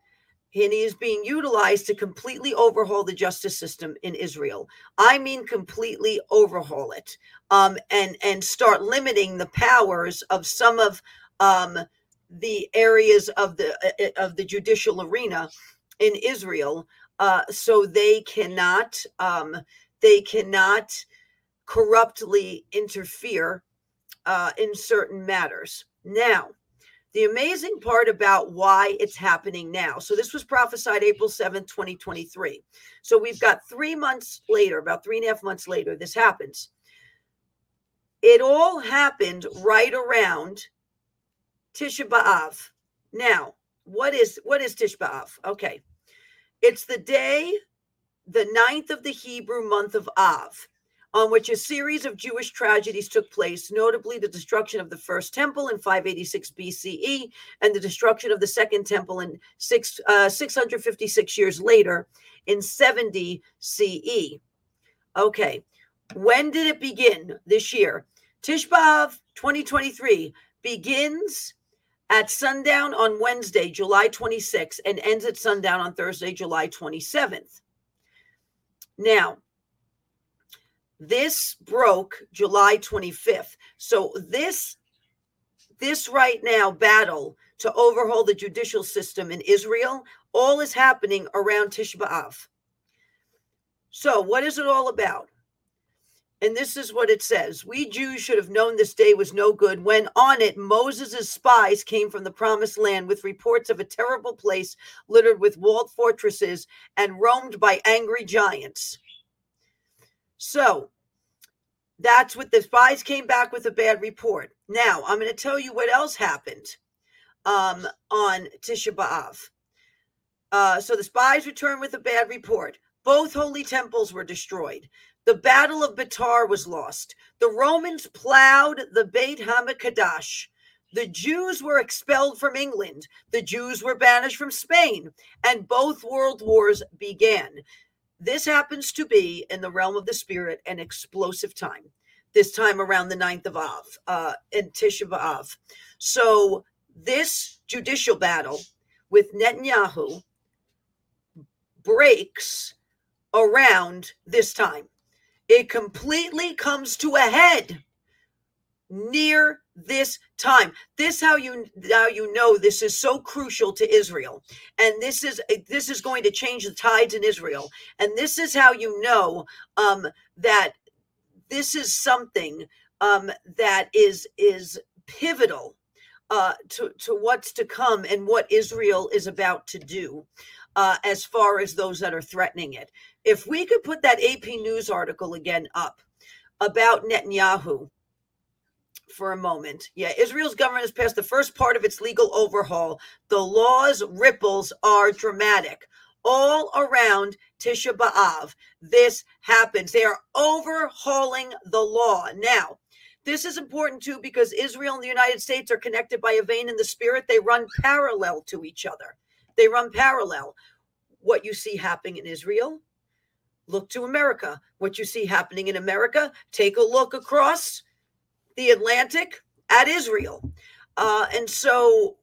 And he is being utilized to completely overhaul the justice system in Israel. I mean, completely overhaul it, um, and and start limiting the powers of some of um, the areas of the uh, uh, of the judicial arena in Israel, uh, so they cannot um, they cannot corruptly interfere uh, in certain matters. Now, the amazing part about why it's happening now. So this was prophesied April 7th, 2023. So we've got three months later, about three and a half months later, this happens. It all happened right around Tisha B'Av. Now, what is what is Tish B'av? Okay. It's the day, the ninth of the Hebrew month of Av, on which a series of Jewish tragedies took place, notably the destruction of the first temple in 586 BCE and the destruction of the second temple in six, uh, 656 years later in 70 CE. Okay, when did it begin this year? Tishbav 2023 begins at sundown on Wednesday, July 26th, and ends at sundown on Thursday, July 27th. Now, this broke July 25th. So this this right now battle to overhaul the judicial system in Israel all is happening around Tish B'av. So what is it all about? And this is what it says We Jews should have known this day was no good when on it Moses' spies came from the promised land with reports of a terrible place littered with walled fortresses and roamed by angry giants. So that's what the spies came back with a bad report. Now, I'm going to tell you what else happened um, on Tisha B'Av. Uh, so the spies returned with a bad report. Both holy temples were destroyed. The Battle of Betar was lost. The Romans plowed the Beit HaMikdash. The Jews were expelled from England. The Jews were banished from Spain. And both world wars began. This happens to be, in the realm of the spirit, an explosive time. This time around the 9th of Av, uh, in Tisha B'Av. So, this judicial battle with Netanyahu breaks around this time it completely comes to a head near this time. This how you now you know this is so crucial to israel. And this is this is going to change the tides in israel. And this is how you know um that this is something um that is is pivotal uh to to what's to come and what israel is about to do uh as far as those that are threatening it. If we could put that AP News article again up about Netanyahu for a moment. Yeah, Israel's government has passed the first part of its legal overhaul. The law's ripples are dramatic. All around Tisha B'Av, this happens. They are overhauling the law. Now, this is important too because Israel and the United States are connected by a vein in the spirit. They run parallel to each other. They run parallel. What you see happening in Israel, look to America. What you see happening in America, take a look across the Atlantic at Israel. Uh, and so,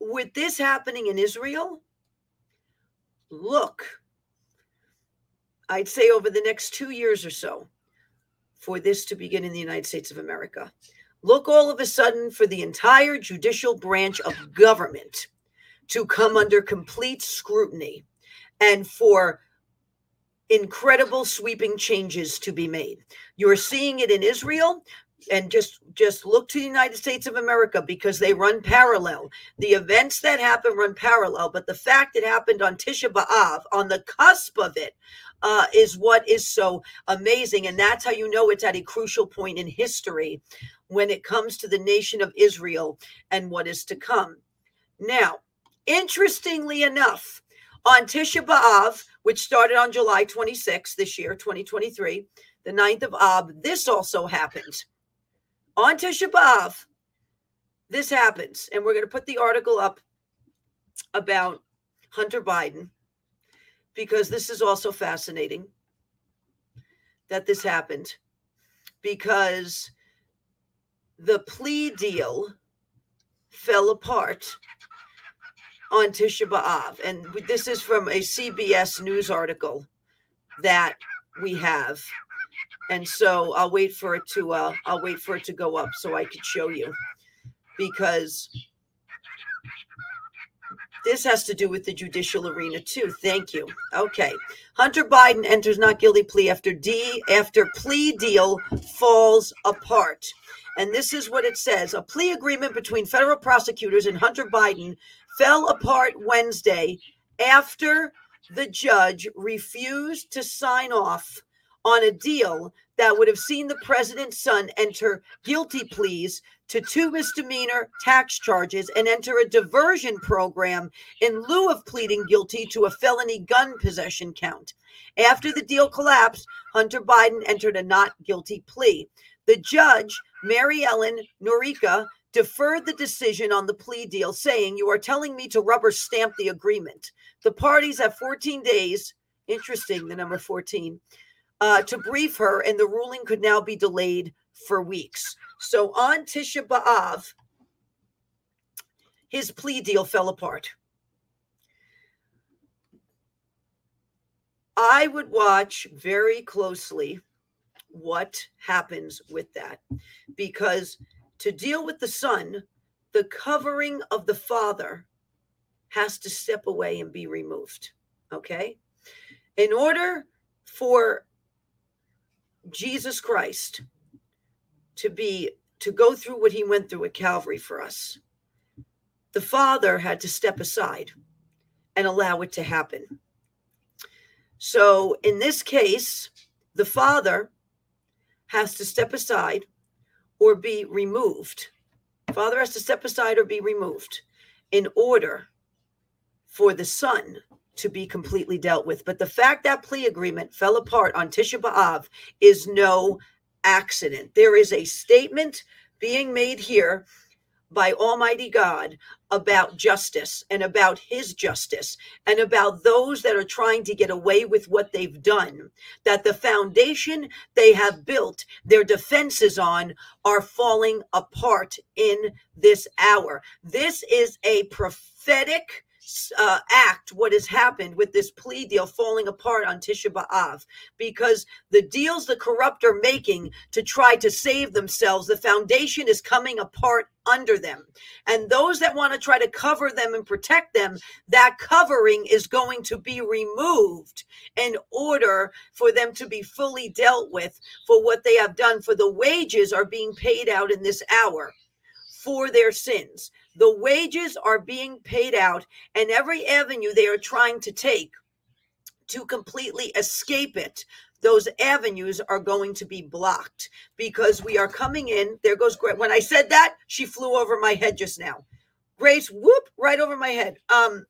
with this happening in Israel, look, I'd say over the next two years or so, for this to begin in the United States of America. Look all of a sudden for the entire judicial branch of government to come under complete scrutiny and for incredible sweeping changes to be made. You're seeing it in Israel and just just look to the United States of America because they run parallel. The events that happen run parallel, but the fact it happened on Tisha B'av, on the cusp of it, uh, is what is so amazing, and that's how you know it's at a crucial point in history when it comes to the nation of Israel and what is to come. Now, interestingly enough, on Tisha B'Av, which started on July 26th this year, 2023, the 9th of Ab, this also happens. On Tisha B'Av, this happens. And we're going to put the article up about Hunter Biden because this is also fascinating that this happened because the plea deal fell apart on Tisha B'Av. And this is from a CBS News article that we have. And so I'll wait for it to uh, I'll wait for it to go up so I could show you because this has to do with the judicial arena too. Thank you. Okay. Hunter Biden enters not guilty plea after D after plea deal falls apart. And this is what it says. A plea agreement between federal prosecutors and Hunter Biden fell apart Wednesday after the judge refused to sign off on a deal that would have seen the president's son enter guilty pleas to two misdemeanor tax charges and enter a diversion program in lieu of pleading guilty to a felony gun possession count. After the deal collapsed, Hunter Biden entered a not guilty plea. The judge, Mary Ellen Norica, deferred the decision on the plea deal, saying, You are telling me to rubber stamp the agreement. The parties have 14 days, interesting, the number 14, uh, to brief her, and the ruling could now be delayed for weeks. So on Tisha B'Av, his plea deal fell apart. I would watch very closely what happens with that because to deal with the son, the covering of the father has to step away and be removed. Okay. In order for Jesus Christ to be to go through what he went through at Calvary for us, the father had to step aside and allow it to happen. So in this case, the father has to step aside or be removed. Father has to step aside or be removed in order for the son to be completely dealt with. But the fact that plea agreement fell apart on Tisha B'Av is no accident. There is a statement being made here by Almighty God about justice and about his justice and about those that are trying to get away with what they've done. That the foundation they have built their defenses on are falling apart in this hour. This is a prophetic uh, act what has happened with this plea deal falling apart on Tisha B'Av because the deals the corrupt are making to try to save themselves, the foundation is coming apart under them. And those that want to try to cover them and protect them, that covering is going to be removed in order for them to be fully dealt with for what they have done. For the wages are being paid out in this hour for their sins. The wages are being paid out, and every avenue they are trying to take to completely escape it, those avenues are going to be blocked because we are coming in. There goes Grace. When I said that, she flew over my head just now. Grace, whoop, right over my head. Um,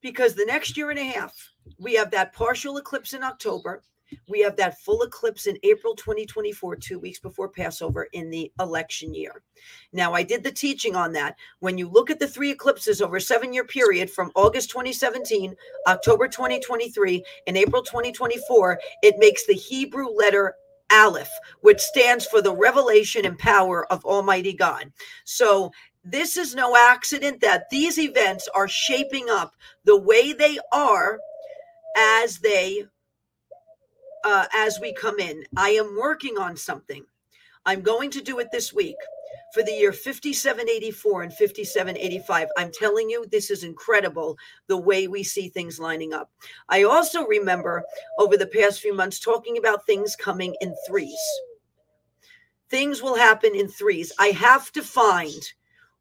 because the next year and a half, we have that partial eclipse in October. We have that full eclipse in April 2024, two weeks before Passover in the election year. Now, I did the teaching on that. When you look at the three eclipses over a seven year period from August 2017, October 2023, and April 2024, it makes the Hebrew letter Aleph, which stands for the revelation and power of Almighty God. So, this is no accident that these events are shaping up the way they are as they uh, as we come in. I am working on something. I'm going to do it this week for the year 5784 and 5785. I'm telling you, this is incredible the way we see things lining up. I also remember over the past few months talking about things coming in threes. Things will happen in threes. I have to find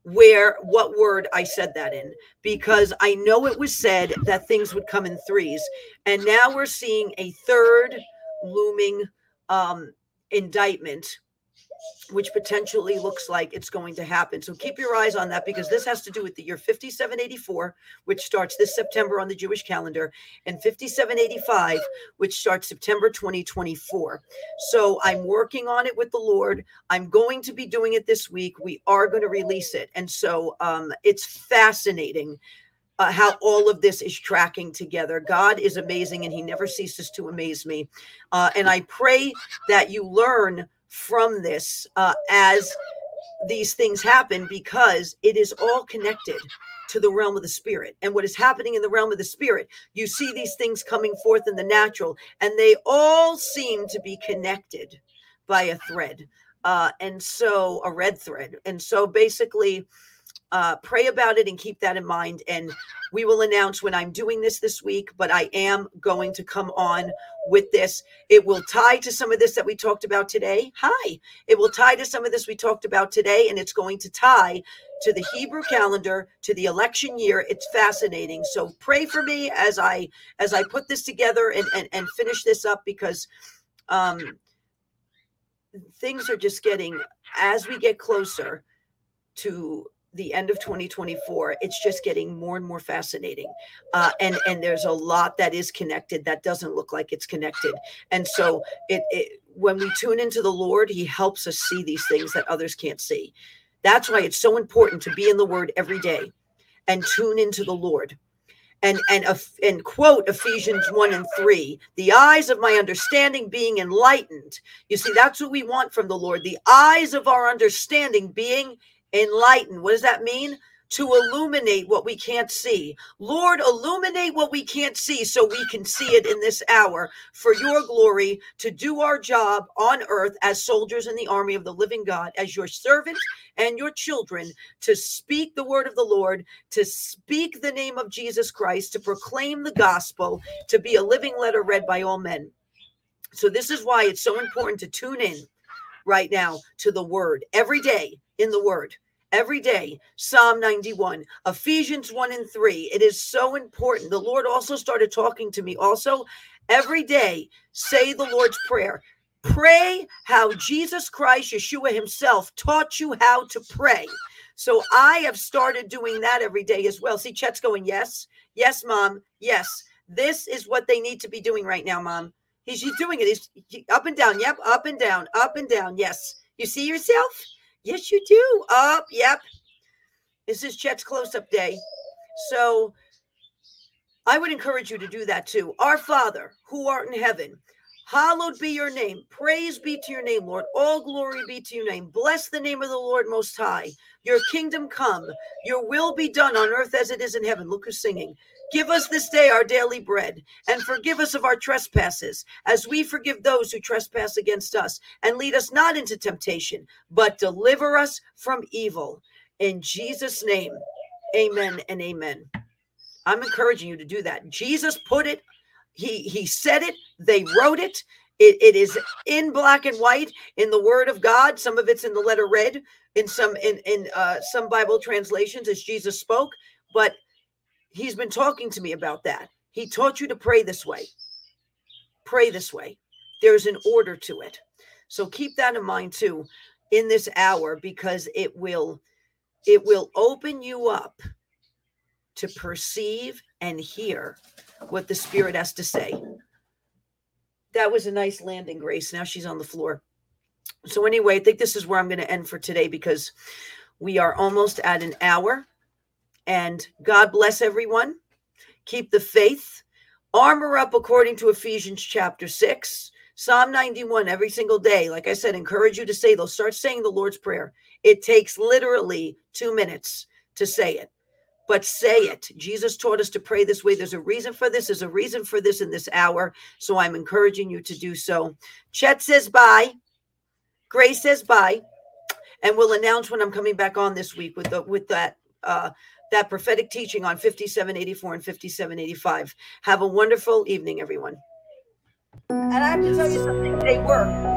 where what word I said that in because I know it was said that things would come in threes. And now we're seeing a third looming um, indictment which potentially looks like it's going to happen. So keep your eyes on that because this has to do with the year 5784, which starts this September on the Jewish calendar, and 5785, which starts September 2024. So I'm working on it with the Lord. I'm going to be doing it this week. We are going to release it. And so um, it's fascinating. Uh, how all of this is tracking together. God is amazing and He never ceases to amaze me. Uh, and I pray that you learn from this uh, as these things happen because it is all connected to the realm of the spirit. And what is happening in the realm of the spirit, you see these things coming forth in the natural, and they all seem to be connected by a thread. Uh, and so, a red thread. And so, basically, uh, pray about it and keep that in mind. And we will announce when I'm doing this this week, but I am going to come on with this. It will tie to some of this that we talked about today. Hi. It will tie to some of this we talked about today, and it's going to tie to the Hebrew calendar, to the election year. It's fascinating. So pray for me as I as I put this together and and, and finish this up because um things are just getting as we get closer to the end of 2024 it's just getting more and more fascinating uh, and and there's a lot that is connected that doesn't look like it's connected and so it, it when we tune into the lord he helps us see these things that others can't see. That's why it's so important to be in the word every day and tune into the lord. And and and quote Ephesians 1 and 3 the eyes of my understanding being enlightened. You see that's what we want from the Lord the eyes of our understanding being enlightened what does that mean to illuminate what we can't see. Lord, illuminate what we can't see so we can see it in this hour for your glory to do our job on earth as soldiers in the army of the living God, as your servants and your children, to speak the word of the Lord, to speak the name of Jesus Christ, to proclaim the gospel, to be a living letter read by all men. So, this is why it's so important to tune in right now to the word every day in the word every day. Psalm 91 ephesians 1 and 3 it is so important. The lord also started talking to me also every day. Say the lord's prayer. Pray how jesus christ yeshua himself taught you how to pray. So i have started doing that every day as well. See chet's going yes yes mom yes. This is what they need to be doing right now mom. He's, he's doing it. He's he, up and down. Yep up and down up and down. Yes. You see yourself Yes, you do. Up, yep. This is Chet's close up day. So I would encourage you to do that too. Our Father, who art in heaven, hallowed be your name. Praise be to your name, Lord. All glory be to your name. Bless the name of the Lord Most High. Your kingdom come, your will be done on earth as it is in heaven. Look who's singing. Give us this day our daily bread, and forgive us of our trespasses, as we forgive those who trespass against us. And lead us not into temptation, but deliver us from evil. In Jesus' name, amen and amen. I'm encouraging you to do that. Jesus put it, he, he said it, they wrote it. It, it is in black and white in the word of God. Some of it's in the letter red in some in, in uh, some Bible translations as Jesus spoke, but he's been talking to me about that. He taught you to pray this way. Pray this way. There's an order to it. So keep that in mind too in this hour because it will it will open you up to perceive and hear what the spirit has to say. That was a nice landing, Grace. Now she's on the floor. So anyway, I think this is where I'm going to end for today because we are almost at an hour and God bless everyone. Keep the faith. Armor up according to Ephesians chapter 6. Psalm 91 every single day. Like I said, encourage you to say they'll start saying the Lord's Prayer. It takes literally two minutes to say it, but say it. Jesus taught us to pray this way. There's a reason for this. There's a reason for this in this hour. So I'm encouraging you to do so. Chet says bye. Grace says bye. And we'll announce when I'm coming back on this week with the with that uh that prophetic teaching on 5784 and 5785. Have a wonderful evening, everyone. And I have to tell you something, they work.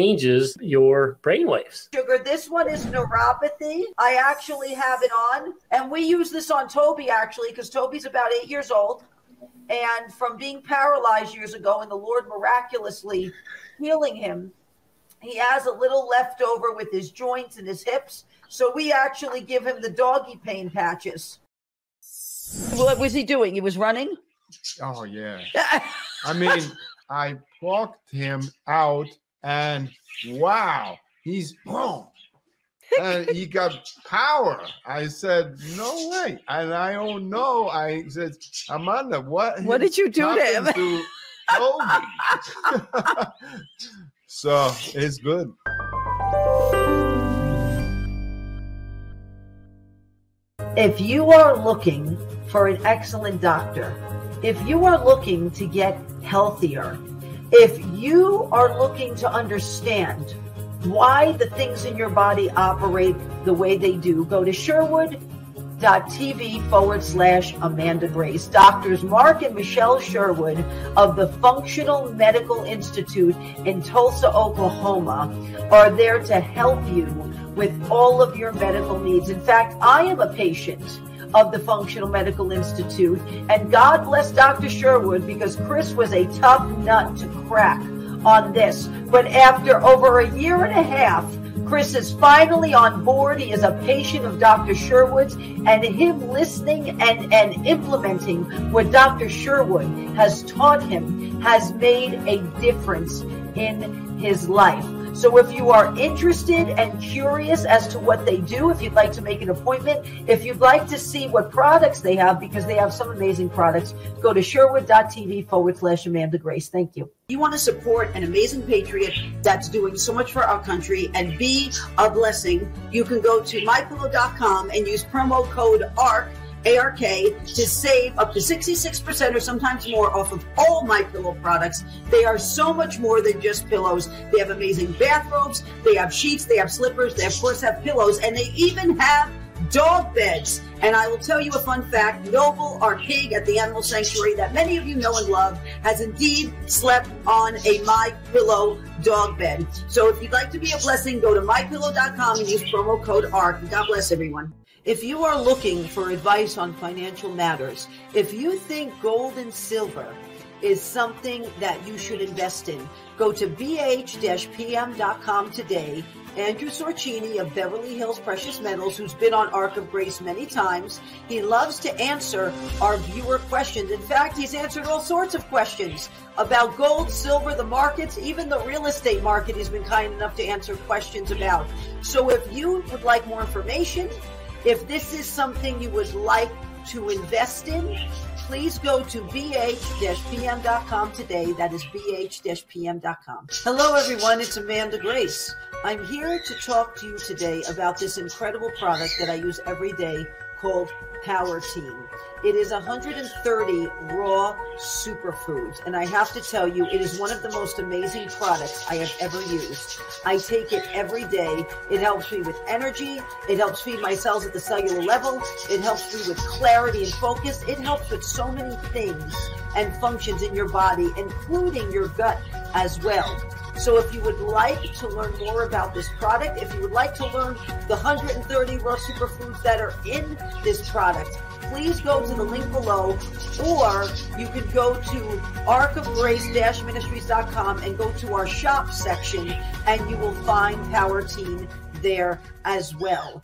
changes your brain waves. Sugar, this one is neuropathy. I actually have it on, and we use this on Toby actually because Toby's about eight years old. And from being paralyzed years ago, and the Lord miraculously healing him, he has a little left over with his joints and his hips. So we actually give him the doggy pain patches. What was he doing? He was running? Oh, yeah. I mean, I walked him out and wow, he's boom. and he got power. I said, no way. And I don't know. I said, Amanda, what? What did you do to him? To so it's good. If you are looking for an excellent doctor, if you are looking to get healthier, If you are looking to understand why the things in your body operate the way they do, go to sherwood.tv forward slash Amanda Grace. Doctors Mark and Michelle Sherwood of the Functional Medical Institute in Tulsa, Oklahoma are there to help you with all of your medical needs. In fact, I am a patient of the Functional Medical Institute. And God bless Dr. Sherwood because Chris was a tough nut to crack on this. But after over a year and a half, Chris is finally on board. He is a patient of Dr. Sherwood's, and him listening and, and implementing what Dr. Sherwood has taught him has made a difference in his life. So if you are interested and curious as to what they do, if you'd like to make an appointment, if you'd like to see what products they have, because they have some amazing products, go to sherwood.tv forward slash Amanda Grace. Thank you. You want to support an amazing patriot that's doing so much for our country and be a blessing, you can go to mypillow.com and use promo code ARK ARK to save up to 66% or sometimes more off of all my pillow products. They are so much more than just pillows. They have amazing bathrobes, they have sheets, they have slippers, they of course have pillows, and they even have dog beds. And I will tell you a fun fact. Noble, our pig at the animal sanctuary that many of you know and love, has indeed slept on a My Pillow dog bed. So if you'd like to be a blessing, go to mypillow.com and use promo code ARK. God bless everyone. If you are looking for advice on financial matters, if you think gold and silver is something that you should invest in, go to bh-pm.com today. Andrew Sorchini of Beverly Hills Precious Metals, who's been on Ark of Grace many times, he loves to answer our viewer questions. In fact, he's answered all sorts of questions about gold, silver, the markets, even the real estate market. He's been kind enough to answer questions about. So if you would like more information, if this is something you would like to invest in, please go to bh-pm.com today. That is bh-pm.com. Hello, everyone. It's Amanda Grace. I'm here to talk to you today about this incredible product that I use every day called Power Team. It is 130 raw superfoods, and I have to tell you, it is one of the most amazing products I have ever used. I take it every day. It helps me with energy. It helps feed my cells at the cellular level. It helps me with clarity and focus. It helps with so many things and functions in your body, including your gut as well. So if you would like to learn more about this product, if you would like to learn the 130 raw superfoods that are in this product, please go to the link below or you can go to arkofgrace-ministries.com and go to our shop section and you will find Power Team there as well.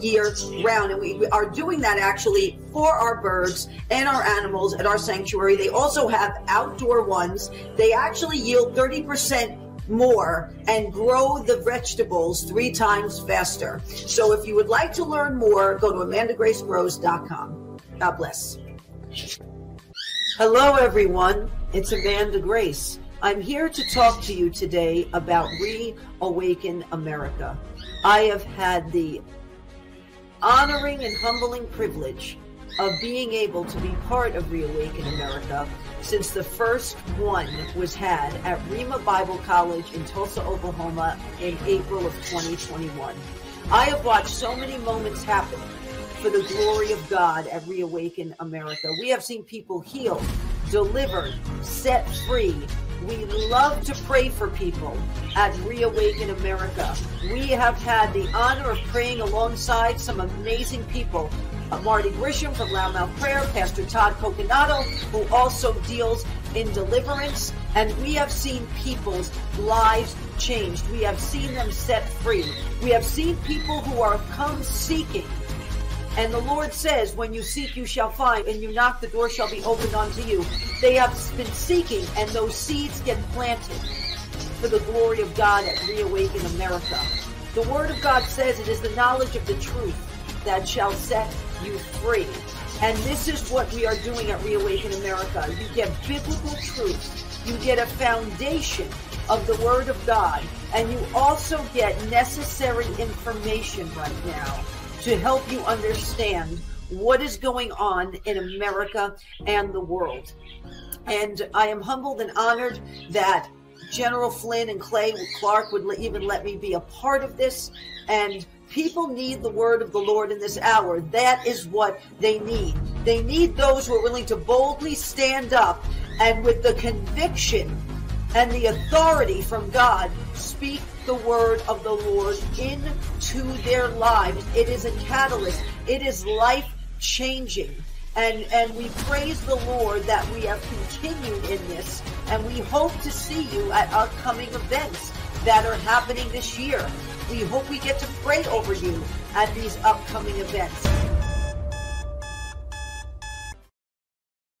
year round. And we are doing that actually for our birds and our animals at our sanctuary. They also have outdoor ones. They actually yield 30% more and grow the vegetables three times faster. So if you would like to learn more, go to amandagracegrows.com. God bless. Hello, everyone. It's Amanda Grace. I'm here to talk to you today about Reawaken America. I have had the honoring and humbling privilege of being able to be part of Reawaken America since the first one was had at Rhema Bible College in Tulsa, Oklahoma in April of 2021. I have watched so many moments happen for the glory of God at Reawaken America. We have seen people healed, delivered, set free. We love to pray for people at Reawaken America. We have had the honor of praying alongside some amazing people uh, Marty Grisham from Loudmouth Prayer, Pastor Todd Coconato, who also deals in deliverance. And we have seen people's lives changed. We have seen them set free. We have seen people who are come seeking. And the Lord says, when you seek, you shall find, and you knock, the door shall be opened unto you. They have been seeking, and those seeds get planted for the glory of God at Reawaken America. The Word of God says it is the knowledge of the truth that shall set you free. And this is what we are doing at Reawaken America. You get biblical truth, you get a foundation of the Word of God, and you also get necessary information right now to help you understand what is going on in America and the world. And I am humbled and honored that General Flynn and Clay Clark would even let me be a part of this. And people need the word of the Lord in this hour. That is what they need. They need those who are willing to boldly stand up and with the conviction and the authority from God speak the word of the Lord into their lives. It is a catalyst. It is life changing. And, and we praise the Lord that we have continued in this. And we hope to see you at upcoming events that are happening this year. We hope we get to pray over you at these upcoming events.